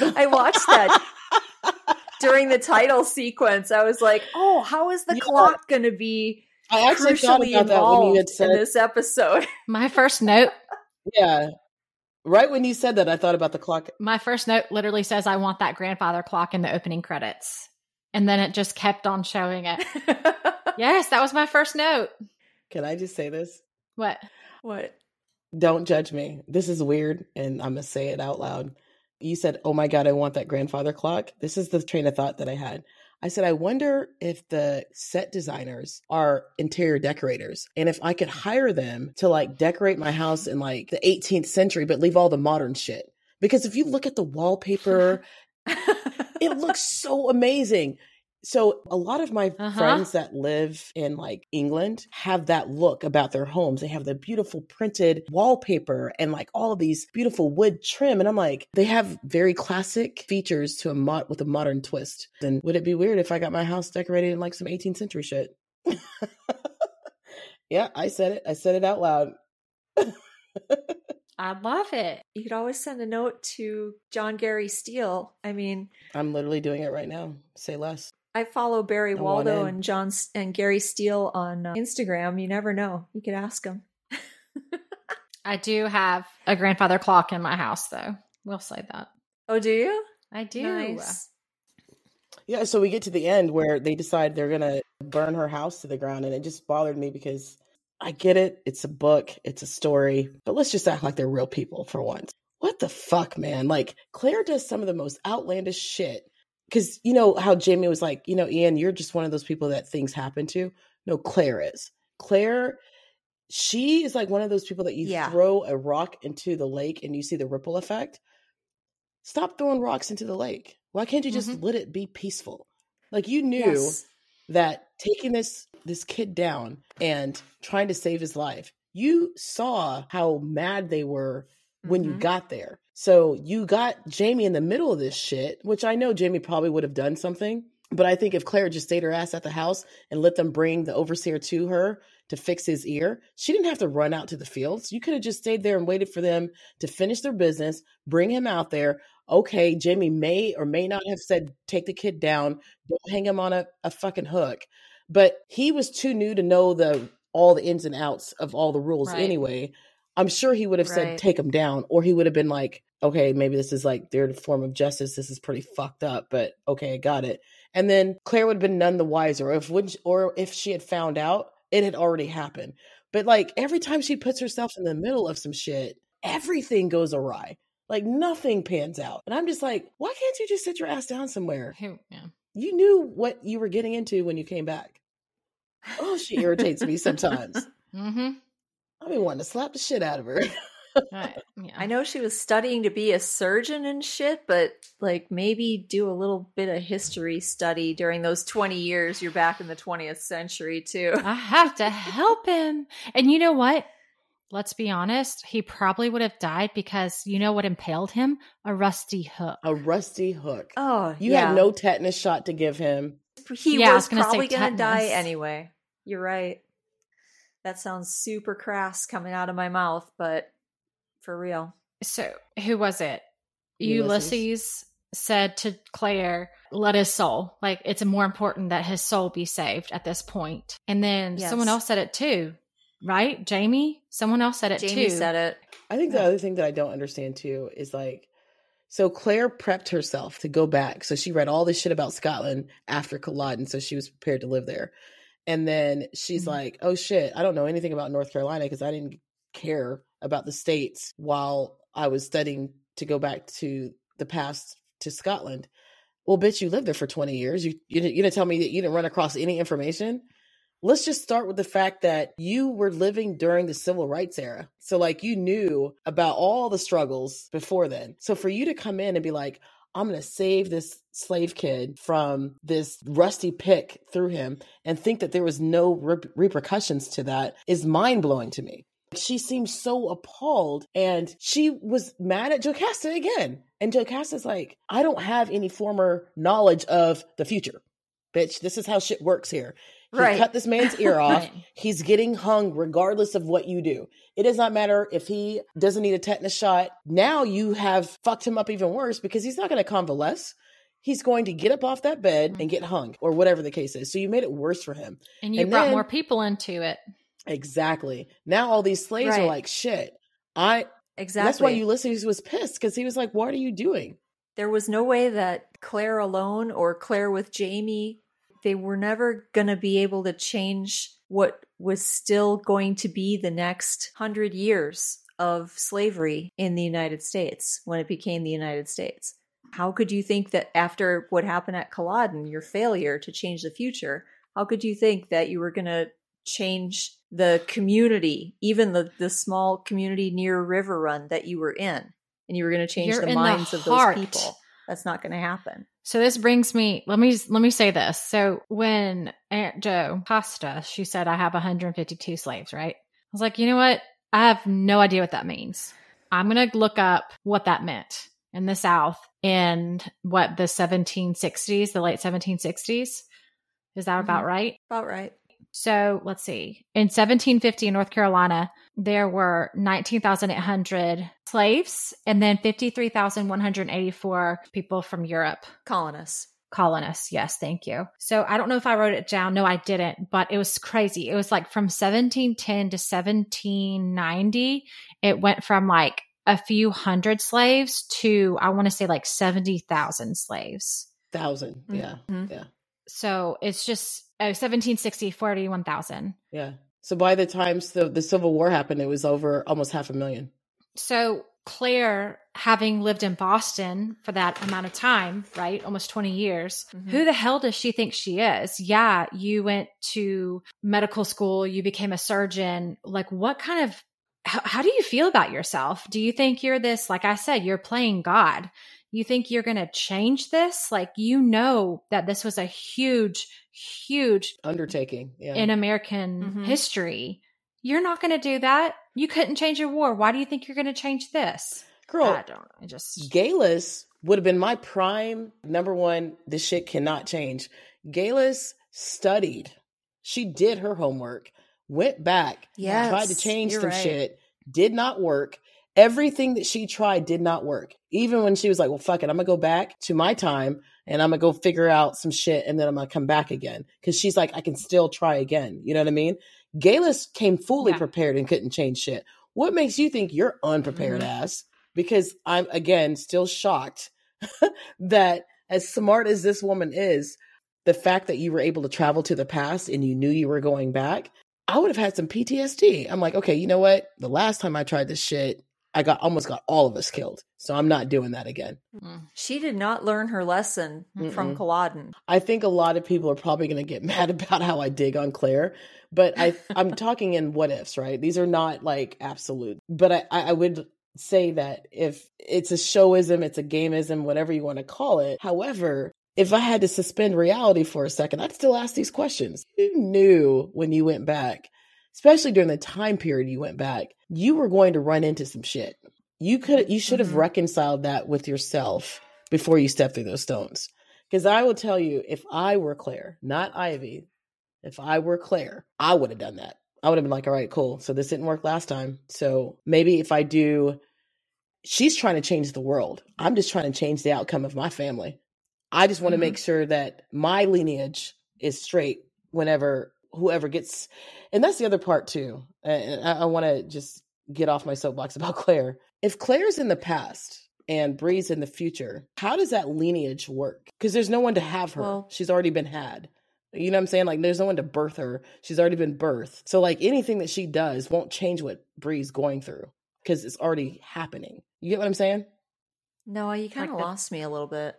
C: I watched that during the title sequence. I was like, oh, how is the
A: Yeah.
C: clock going to be
A: I actually thought
C: crucially
A: about that when you had said,
C: in this episode?
B: My first note,
A: yeah. Right when you said that, I thought about the clock.
B: my first note literally says, I want that grandfather clock in the opening credits. And then it just kept on showing it. yes, that was my first note.
A: Can I just say this?
B: What?
C: what?
A: Don't judge me. This is weird, and I'm gonna say it out loud. You said, "Oh my god, I want that grandfather clock." This is the train of thought that I had. I said, "I wonder if the set designers are interior decorators, and if I could hire them to like decorate my house in like the 18th century, but leave all the modern shit." Because if you look at the wallpaper, it looks so amazing. So a lot of my
B: Uh-huh.
A: friends that live in like England have that look about their homes. They have the beautiful printed wallpaper and like all of these beautiful wood trim. And I'm like, they have very classic features to a mod with a modern twist. Then would it be weird if I got my house decorated in like some 18th century shit? yeah, I said it. I said it out loud.
B: I love it.
C: you could always send a note to Jon Gary Steele. I mean,
A: I'm literally doing it right now. Say less.
C: I follow Barry
A: I want
C: Waldo and John and Gary Steele on uh, Instagram. You never know. You could ask them.
B: I do have a grandfather clock in my house, though. We'll say that.
C: Oh, do you?
B: I do.
C: Nice.
A: Yeah, so we get to the end where they decide they're gonna burn her house to the ground, and it just bothered me because I get it, it's a book, it's a story, but let's just act like they're real people for once. What the fuck, man? Like Claire does some of the most outlandish shit. Cause you know how Jamie was like, you know, Ian, you're just one of those people that things happen to. No, Claire is. Claire, she is like one of those people that you
C: Yeah.
A: throw a rock into the lake and you see the ripple effect. Stop throwing rocks into the lake. Why can't you just
B: Mhm.
A: let it be peaceful? Like you knew
C: Yes.
A: that taking this this kid down and trying to save his life, you saw how mad they were when you
C: Mhm.
A: got there. So you got Jamie in the middle of this shit, which I know Jamie probably would have done something. But I think if Claire just stayed her ass at the house and let them bring the overseer to her to fix his ear, she didn't have to run out to the fields. You could have just stayed there and waited for them to finish their business, bring him out there. Okay, Jamie may or may not have said, take the kid down, don't hang him on a, a fucking hook. But he was too new to know the all the ins and outs of all the rules
B: Right.
A: anyway. I'm sure he would have said take him down, or he would have been like, okay, maybe this is like their form of justice. This is pretty fucked up, but okay, I got it. And then Claire would have been none the wiser, if when or if she had found out, it had already happened. But like every time she puts herself in the middle of some shit, everything goes awry. Like nothing pans out, and I'm just like, why can't you just sit your ass down somewhere?
B: Yeah.
A: You knew what you were getting into when you came back. Oh, she irritates me sometimes.
B: Mm-hmm.
A: I be wanting to slap the shit out of her.
B: Right. Yeah.
C: I know she was studying to be a surgeon and shit, but like maybe do a little bit of history study during those 20 years you're back in the 20th century too.
B: I have to help him. And you know what? Let's be honest. He probably would have died because you know what impaled him? A rusty hook.
A: A rusty hook.
C: Oh,
A: You
C: yeah.
A: had no tetanus shot to give him.
C: he
B: Yeah,
C: was,
B: was gonna
C: probably going to die anyway. You're right. That sounds super crass coming out of my mouth, but for real.
B: So who was it? Ulysses.
A: Ulysses.
B: said to Claire, let his soul. Like it's more important that his soul be saved at this point. And then
C: Yes.
B: someone else said it too. Right? Jamie? Someone else said it
C: Jamie
B: too.
C: said it.
A: I think the other thing that I don't understand too is like, so Claire prepped herself to go back. So she read all this shit about Scotland after Culloden, so she was prepared to live there. And then she's
C: Mhm.
A: like, oh shit, I don't know anything about North Carolina because I didn't care about the states while I was studying to go back to the past to Scotland. Well, bitch, you lived there for 20 years. You, you, didn't, you didn't tell me that you didn't run across any information. Let's just start with the fact that you were living during the civil rights era. So, like, you knew about all the struggles before then. So, for you to come in and be like, I'm going to save this slave kid from this rusty pick through him and think that there was no re- repercussions to that is mind blowing to me. She seems so appalled and she was mad at Jocasta again. And Jocasta's like, I don't have any former knowledge of the future. Bitch, this is how shit works here.
C: Right.
A: cut this man's ear off. He's getting hung regardless of what you do. It does not matter if he doesn't need a tetanus shot. Now you have fucked him up even worse because he's not going to convalesce. He's going to get up off that bed and get hung or whatever the case is. So you made it worse for him.
B: And you
A: And
B: brought
A: then-
B: more people into it.
A: Exactly. Now all these slaves are like, shit. I
C: Exactly.
A: that's why Ulysses was pissed because he was like, What are you doing?
C: there was no way that Claire alone or Claire with Jamie, they were never going to be able to change what was still going to be the next hundred years of slavery in the United States when it became the United States. How could you think that after what happened at Culloden, your failure to change the future, how could you think that you were going to change the community, even the, the small community near River Run that you were in? And you were going to change
B: You're
C: the
B: in the
C: minds of those people. That's not going to happen.
B: So this brings me let me let me say this. So when Aunt Jocasta, she said I have 152 slaves, right? I was like, you know what? I have no idea what that means. I'm gonna look up what that meant in the South in what the 1760s, the late 1760s. Is that about
C: Mhm.
B: right?
C: About right.
B: So let's see. In 1750 in North Carolina, there were 19,800 slaves and then 53,184 people from Europe
C: Colonists.
B: colonists. Yes, thank you. So I don't know if I wrote it down. No, I didn't, but it was crazy. It was like from 1710 to 1790, it went from like a few hundred slaves to, I want to say like 70,000 slaves.
A: 1000 Yeah.
C: Mhm.
A: Yeah.
B: So it's just oh, 1760, 41,000.
A: Yeah. So by the time the, the Civil War happened, it was over almost half a million.
B: So Claire, having lived in Boston for that amount of time, right? Almost 20 years,
C: Mhm.
B: who the hell does she think she is? Yeah, you went to medical school, you became a surgeon. Like, what kind of, how, how do you feel about yourself? Do you think you're this, like I said, you're playing God? You think you're going to change this? Like, you know that this was a huge, huge
A: Undertaking. Yeah.
B: in American
C: Mhm.
B: history. You're not going to do that. You couldn't change a war. Why do you think you're going to change this?
A: Girl,
B: I don't. I just.
A: Geillis would have been my prime number one. This shit cannot change. Geillis studied. She did her homework, went back,
C: Yes,
A: tried to change some
C: right.
A: shit, did not work. Everything that she tried did not work. Even when she was like, well, fuck it, I'm gonna go back to my time and I'm gonna go figure out some shit and then I'm gonna come back again. Cause she's like, I can still try again. You know what I mean? Geillis came fully
B: Yeah.
A: prepared and couldn't change shit. What makes you think you're unprepared
C: Mhm.
A: ass? Because I'm again still shocked that as smart as this woman is, the fact that you were able to travel to the past and you knew you were going back, I would have had some PTSD. I'm like, okay, you know what? The last time I tried this shit, I got almost got all of us killed. So I'm not doing that again. Mm.
C: She did not learn her lesson from
A: Mm-mm.
C: Culloden.
A: I think a lot of people are probably going to get mad about how I dig on Claire, but I I'm talking in what ifs, right? These are not like absolute, but I I I would say that if it's a showism, it's a gameism, whatever you want to call it. However, if I had to suspend reality for a second, I'd still ask these questions. You knew when you went back, especially during the time period you went back, you were going to run into some shit. You could you should have
C: Mhm.
A: reconciled that with yourself before you step through those stones. Because I will tell you, if I were Claire, not Ivy, if I were Claire, I would have done that. I would have been like, all right, cool. So this didn't work last time. So maybe if I do, she's trying to change the world. I'm just trying to change the outcome of my family. I just want to
C: Mhm.
A: make sure that my lineage is straight whenever whoever gets. And that's the other part too. And I, I want to just get off my soapbox about Claire. If Claire's in the past and Bree's in the future, how does that lineage work? Because there's no one to have her.
C: Well-
A: She's already been had. You know what I'm saying? Like there's no one to birth her. She's already been birthed. So like anything that she does won't change what Bree's going through because it's already happening. You get what I'm saying?
C: No, you kind of
B: Like the-
C: lost me a little bit.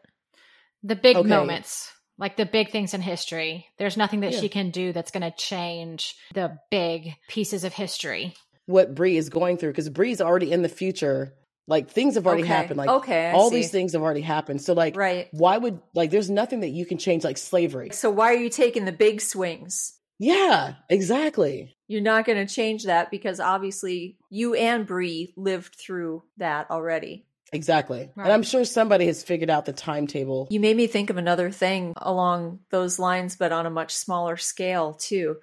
B: The big
A: Okay.
B: moments, like the big things in history. There's nothing that
A: Yeah.
B: she can do that's going to change the big pieces of history.
A: what Bree is going through because Bree's already in the future. Like things have already
C: Okay.
A: happened. Like
C: okay, I
A: all
C: see.
A: these things have already happened. So like,
C: Right.
A: why would like? There's nothing that you can change like slavery.
C: So why are you taking the big swings?
A: Yeah, exactly.
C: You're not going to change that because obviously you and Bree lived through that already.
A: Exactly.
B: Right.
A: And I'm sure somebody has figured out the timetable.
C: You made me think of another thing along those lines, but on a much smaller scale, too.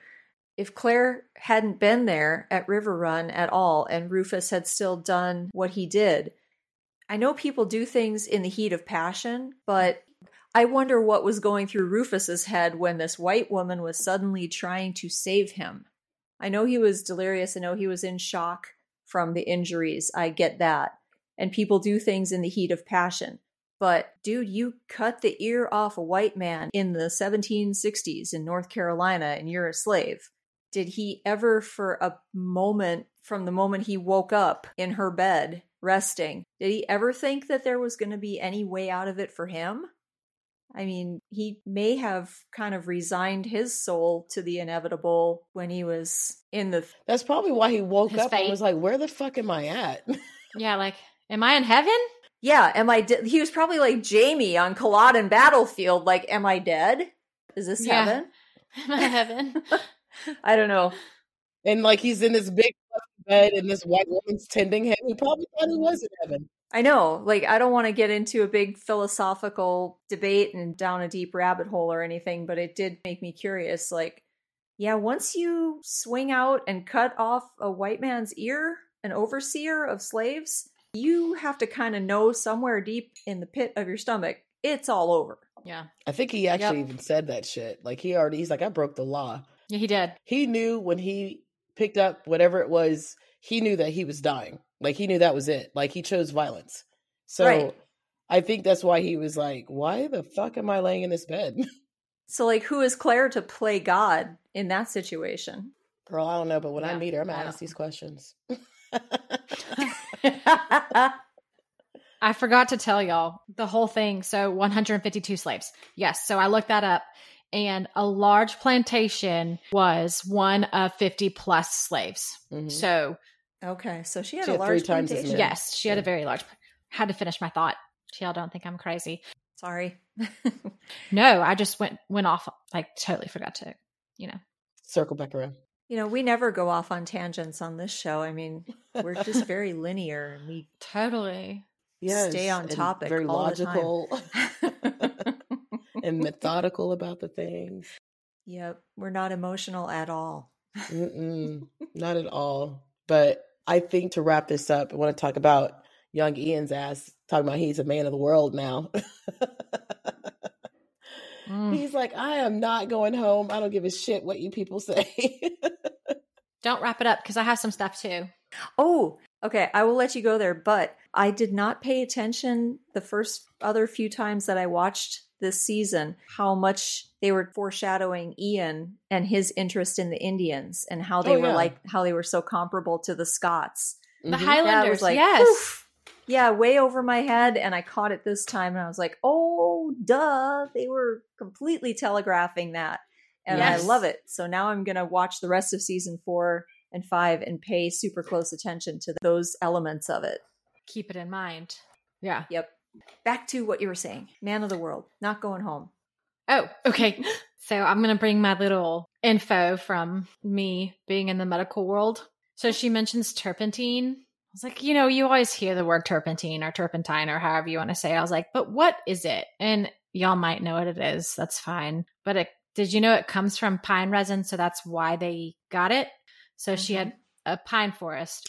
C: If Claire hadn't been there at River Run at all and Rufus had still done what he did, I know people do things in the heat of passion, but I wonder what was going through Rufus's head when this white woman was suddenly trying to save him. I know he was delirious. I know he was in shock from the injuries. I get that. And people do things in the heat of passion. But dude, you cut the ear off a white man in the 1760s in North Carolina and you're a slave. Did he ever, for a moment, from the moment he woke up in her bed resting, did he ever think that there was going to be any way out of it for him? I mean, he may have kind of resigned his soul to the inevitable when he was in the.
A: That's probably why he woke
B: His
A: up and was like, "Where the fuck am I at?"
B: Yeah, like, am I in heaven?
C: Yeah, am I? De- he was probably like Jamie on Culloden Battlefield. Like, am I dead? Is this
B: Yeah.
C: heaven?
B: Am I heaven?
C: I don't know.
A: and like he's in this big bed, and this white woman's tending him. He probably thought he was in heaven.
C: I know. Like, I don't want to get into a big philosophical debate and down a deep rabbit hole or anything, but it did make me curious. Like, yeah, once you swing out and cut off a white man's ear, an overseer of slaves, you have to kind of know somewhere deep in the pit of your stomach, it's all over.
B: yeah.
A: I think he actually
C: Yep.
A: even said that shit. Like he already, he's like, "I broke the law."
B: Yeah, he did.
A: He knew when he picked up whatever it was. He knew that he was dying. Like he knew that was it. Like he chose violence. So
C: Right.
A: I think that's why he was like, "Why the fuck am I laying in this bed?"
C: So, like, who is Claire to play God in that situation?
A: Girl, I don't know, but when I meet her, I'm gonna ask these questions.
B: I forgot to tell y'all the whole thing. So 152 slaves. Yes. So I looked that up and a large plantation was one of 50 plus slaves.
A: Mhm.
B: So
C: okay, so she had
A: She
C: a
A: had three
C: large
A: times as
C: plantation.
B: yes, she had a very large, had to finish my thought. Y'all don't think I'm crazy.
C: Sorry.
B: No, I just went, went off, like totally forgot to, you know,
A: Circle back around.
C: You know, we never go off on tangents on this show. I mean, we're just very linear and we
B: totally.
C: Stay on topic
A: Very
C: all the time.
A: logical and methodical about the things.
C: Yep, we're not emotional at all.
A: Mm-mm, not at all. But I think to wrap this up, I want to talk about young Ian's ass. Talking about he's a man of the world now.
B: Mm.
A: he's like, I am not going home. I don't give a shit what you people say.
B: Don't wrap it up because I have some stuff too.
C: Oh, okay, I will let you go there, but I did not pay attention the first other few times that I watched this season how much they were foreshadowing Ian and his interest in the Indians and how they
A: Oh,
C: were like how they were so comparable to the Scots.
B: The
A: Mhm.
B: Highlanders.
C: like
B: yes.
C: poof. Yeah, way over my head, and I caught it this time, and I was like, "Oh, duh!" They were completely telegraphing that, and
B: Yes.
C: I love it. So now I'm gonna watch the rest of season four and five and pay super close attention to those elements of it.
B: Keep it in mind. Yeah.
C: Yep. Back to what you were saying, man of the world, not going home.
B: Oh, okay. So I'm going to bring my little info from me being in the medical world. So she mentions turpentine. I was like, you know, you always hear the word turpentine or turpentine or however you want to say. it. I was like, but what is it? And y'all might know what it is. That's fine. But it, did you know it comes from pine resin? So that's why they got it. So she had a pine forest.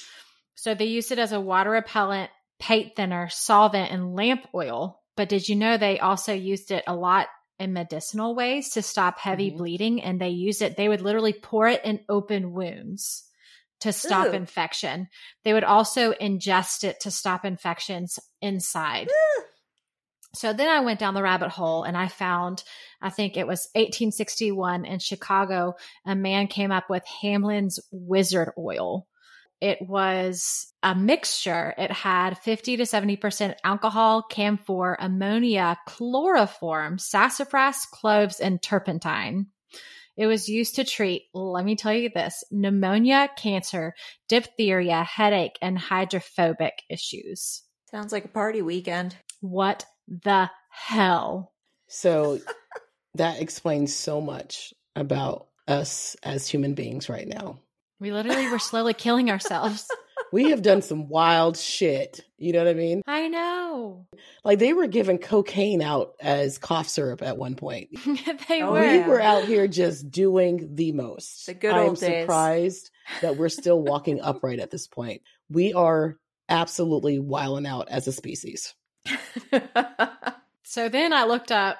B: So they used it as a water repellent, paint thinner, solvent, and lamp oil. But did you know they also used it a lot in medicinal ways to stop heavy
A: Mhm.
B: bleeding? And they used it, they would literally pour it in open wounds to stop
C: Ooh.
B: infection. They would also ingest it to stop infections inside. So then I went down the rabbit hole and I found, I think it was 1861 in Chicago, a man came up with Hamlin's wizard oil. it was a mixture. It had 50 to 70% alcohol, camphor, ammonia, chloroform, sassafras, cloves, and turpentine. It was used to treat, let me tell you this, pneumonia, cancer, diphtheria, headache, and hydrophobic issues.
C: Sounds like a party weekend.
B: What the hell?
A: So that explains so much about us as human beings right now.
B: We literally were slowly killing ourselves.
A: We have done some wild shit. You know what I mean?
B: I know.
A: Like they were giving cocaine out as cough syrup at one point.
B: they
C: Oh,
B: were.
A: We were out here just doing the most.
C: The good
A: I am
C: old days.
A: surprised that we're still walking upright at this point. We are absolutely wilding out as a species.
B: So then I looked up.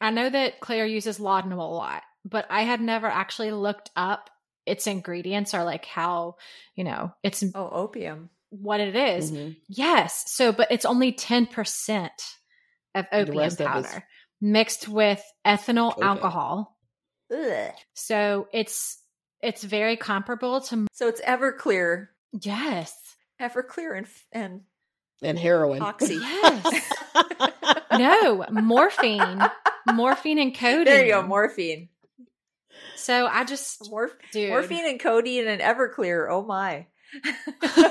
B: I know that Claire uses laudanum a lot, but I had never actually looked up its ingredients are like how, you know, it's
C: oh, opium.
B: what it is.
A: Mhm.
B: Yes. So, but it's only 10% of opium
A: rest of
B: powder mixed with ethanol
A: cocaine.
B: alcohol.
C: Ugh.
B: So it's, it's very comparable to,
C: So it's Everclear,
B: yes.
C: Everclear, and and
A: And heroin.
C: Oxy.
B: Yes. no, morphine, morphine and codeine.
C: There you go, morphine.
B: So I just,
C: Morph-
B: dude.
C: morphine and codeine and Everclear. Oh my.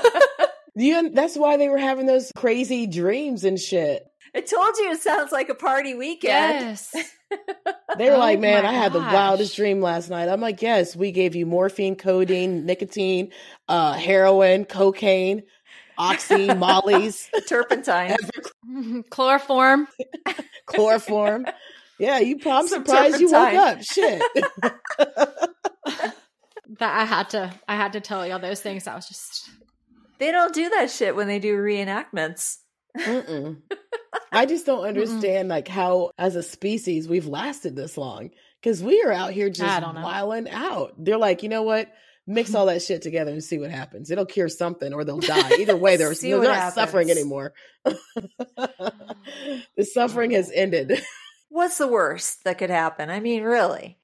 A: You, that's why they were having those crazy dreams and shit.
C: I told you it sounds like a party weekend.
B: Yes.
A: They were
B: Oh
A: like, man, I had the wildest dream last night. I'm like, yes, we gave you morphine, codeine, nicotine, uh, heroin, cocaine, oxy, mollies,
C: Turpentine.
B: Chloroform.
A: chloroform. Yeah, you. I'm
C: Some
A: surprised you woke
C: turpentine.
A: up. Shit.
B: That I had to I had to tell y'all those things. I was just
C: They don't do that shit when they do reenactments.
A: Mm-mm. I just don't understand like how, as a species, we've lasted this long because we are out here just
B: don't
A: wilding out. They're like, you know what? Mix all that shit together and see what happens. It'll cure something, or they'll die. Either way, they're, they're
C: what
A: not suffering anymore. the suffering has ended.
C: What's the worst that could happen? I mean, really.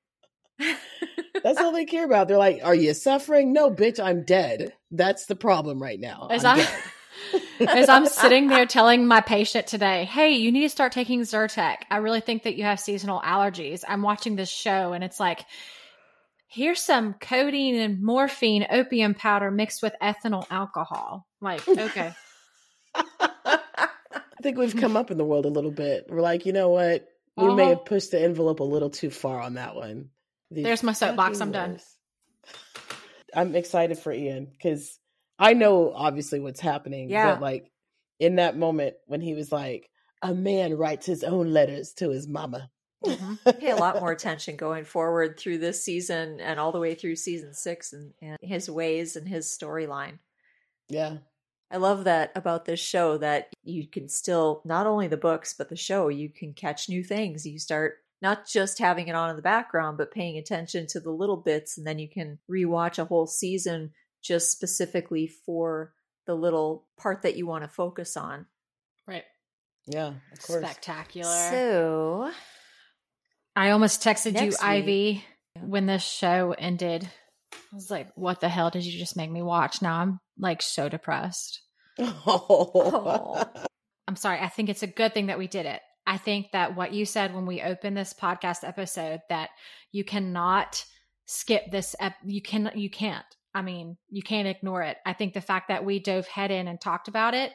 A: That's all they care about. They're like, "Are you suffering? No, bitch, I'm dead. That's the problem right now.
B: as
A: I'm
B: I'm as I'm sitting there telling my patient today, "Hey, you need to start taking Zyrtec. I really think that you have seasonal allergies." I'm watching this show and it's like here's some codeine and morphine opium powder mixed with ethanol alcohol. Like, okay.
A: I think we've come up in the world a little bit. We're like, you know what? We may
B: Uh-huh.
A: have pushed the envelope a little too far on that one. The
B: There's my soapbox. I'm done.
A: I'm excited for Ian because I know obviously what's happening.
C: Yeah.
A: But like in that moment when he was like, a man writes his own letters to his mama.
B: Mhm.
C: Pay a lot more attention going forward through this season and all the way through season six and, and his ways and his storyline.
A: Yeah.
C: I love that about this show that you can still not only the books but the show you can catch new things. You start not just having it on in the background but paying attention to the little bits and then you can rewatch a whole season just specifically for the little part that you want to focus on.
B: Right.
A: Yeah. Of course.
B: Spectacular.
C: So,
B: I almost texted you,
C: week-
B: Ivy, when this show ended. I was like, what the hell did you just make me watch? Now I'm like so depressed.
A: Oh.
B: I'm sorry. I think it's a good thing that we did it. I think that what you said when we opened this podcast episode that you cannot skip this ep- you can you can't. I mean, you can't ignore it. I think the fact that we dove head in and talked about it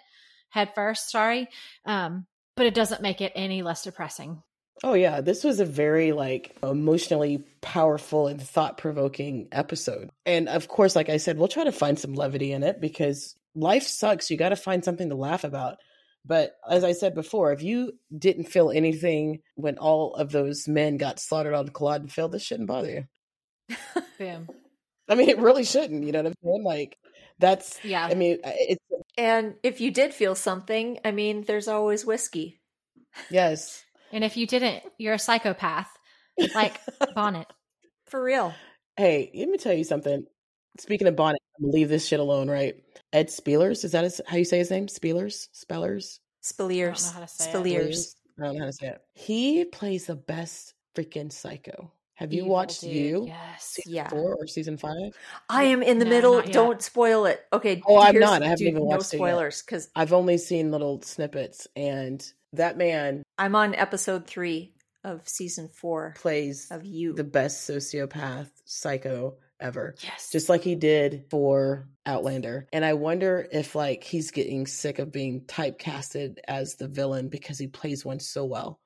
B: head first, sorry, um, but it doesn't make it any less depressing.
A: Oh yeah, this was a very like emotionally powerful and thought-provoking episode. And of course, like I said, we'll try to find some levity in it because life sucks. You got to find something to laugh about. But as I said before, if you didn't feel anything when all of those men got slaughtered on Culloden Field, this shouldn't bother you.
B: Boom.
A: I mean, it really shouldn't. You know what I'm saying? Like that's.
B: Yeah.
A: I mean, it's
C: and if you did feel something, I mean, there's always whiskey.
A: yes.
B: And if you didn't, you're a psychopath, like Bonnet.
C: For real.
A: Hey, let me tell you something. Speaking of Bonnet, I'm leave this shit alone, right? Ed Speleers, is that his, how you say his name? Spielers? Spellers?
C: Spilliers.
B: I don't know how to say it.
C: Spilliers.
A: I don't know how to say it. He plays the best freaking psycho. Have you
B: Evil
A: watched
B: dude,
A: you?
B: Yes.
A: Season
C: Yeah.
A: four or season five?
C: I am in the
B: No,
C: middle. Don't spoil it. Okay.
A: Oh, I'm not. I haven't
C: dude,
A: even
C: No
A: watched it
C: spoilers because
A: I've only seen little snippets, and that man
C: I'm on episode three of season four
A: plays
C: of you.
A: the best sociopath psycho ever.
B: Yes.
A: Just like he did for Outlander. And I wonder if like he's getting sick of being typecasted as the villain because he plays one so well.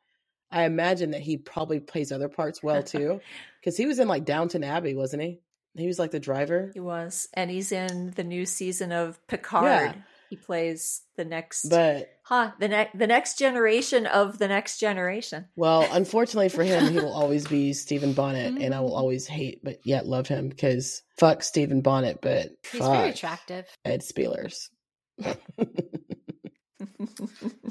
A: I imagine that he probably plays other parts well too. Because he was in like Downton Abbey, wasn't he? He was like the driver.
C: he was, and he's in the new season of Picard.
A: Yeah.
C: He plays the next,
A: But
C: huh? The next, the next generation of the next generation.
A: well, unfortunately for him, he will always be Stephen Bonnet, and I will
C: Mhm.
A: always hate but yet love him because fuck Stephen Bonnet, but
B: He's very attractive.
A: Ed Speleers.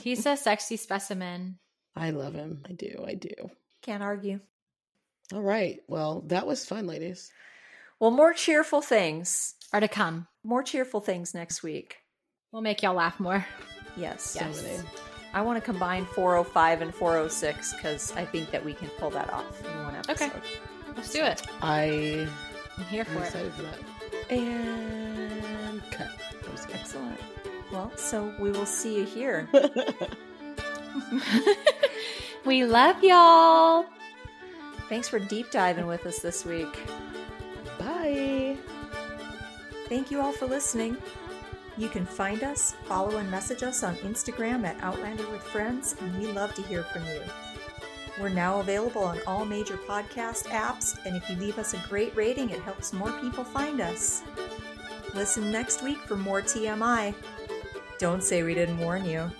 B: He's a sexy specimen.
A: I love him. I do. I do.
C: Can't argue.
A: All right. Well, that was fun, ladies.
C: Well, more cheerful things.
B: Are to come.
C: More cheerful things next week.
B: We'll make y'all laugh more.
C: Yes.
A: So
B: Yes.
A: many.
C: I want to combine 405 and 406 because I think that we can pull that off in one episode.
B: Okay. Let's do it.
A: I
B: I'm here
A: am
B: for it.
A: excited for that. And cut. I'm just.
C: Excellent. Well, so we will see you here.
B: we love y'all.
C: Thanks for deep diving with us this week.
A: Bye.
C: Thank you all for listening. You can find us, follow, and message us on Instagram at Outlander with Friends, and we love to hear from you. We're now available on all major podcast apps, and if you leave us a great rating, it helps more people find us. Listen next week for more TMI. Don't say we didn't warn you.